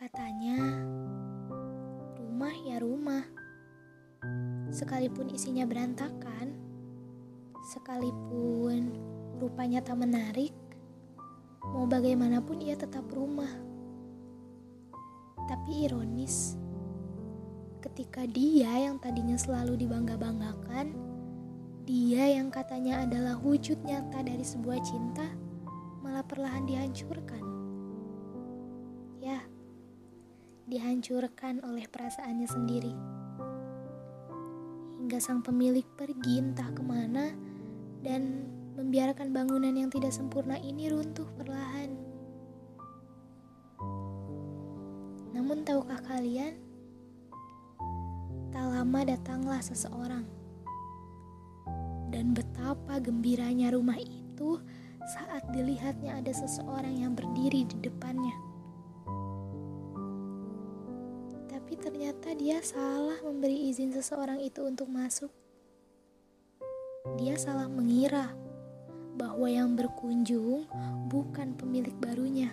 Katanya, rumah ya rumah. Sekalipun isinya berantakan, sekalipun rupanya tak menarik, mau bagaimanapun ia tetap rumah. Tapi ironis, ketika dia yang tadinya selalu dibangga-banggakan, dia yang katanya adalah wujud nyata dari sebuah cinta, malah perlahan dihancurkan. Dihancurkan oleh perasaannya sendiri. Hingga sang pemilik pergi entah ke mana dan membiarkan bangunan yang tidak sempurna ini runtuh perlahan. Namun tahukah kalian, tak lama datanglah seseorang. Dan betapa gembiranya rumah itu saat dilihatnya ada seseorang yang berdiri di depannya. Tapi ternyata dia salah memberi izin seseorang itu untuk masuk. Dia salah mengira bahwa yang berkunjung bukan pemilik barunya.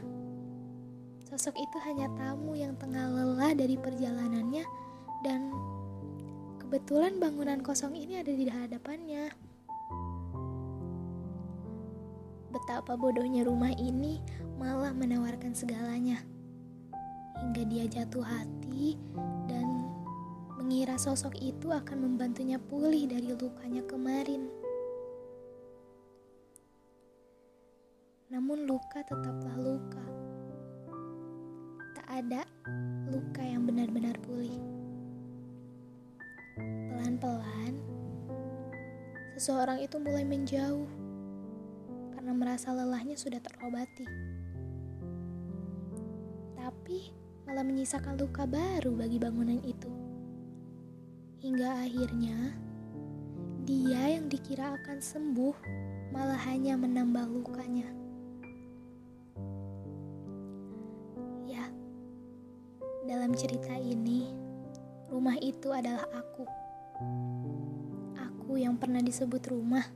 Sosok itu hanya tamu yang tengah lelah dari perjalanannya dan kebetulan bangunan kosong ini ada di hadapannya. Betapa bodohnya rumah ini malah menawarkan segalanya hingga dia jatuh hati dan mengira sosok itu akan membantunya pulih dari lukanya kemarin. Namun luka tetaplah luka. Tak ada luka yang benar-benar pulih. Pelan-pelan, seseorang itu mulai menjauh karena merasa lelahnya sudah terobati. Tapi malah menyisakan luka baru bagi bangunan itu. Hingga akhirnya, dia yang dikira akan sembuh malah hanya menambah lukanya. Ya, dalam cerita ini, rumah itu adalah aku. Aku yang pernah disebut rumah.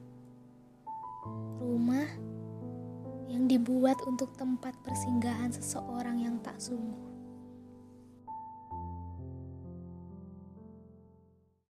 Rumah yang dibuat untuk tempat persinggahan seseorang yang tak sungguh.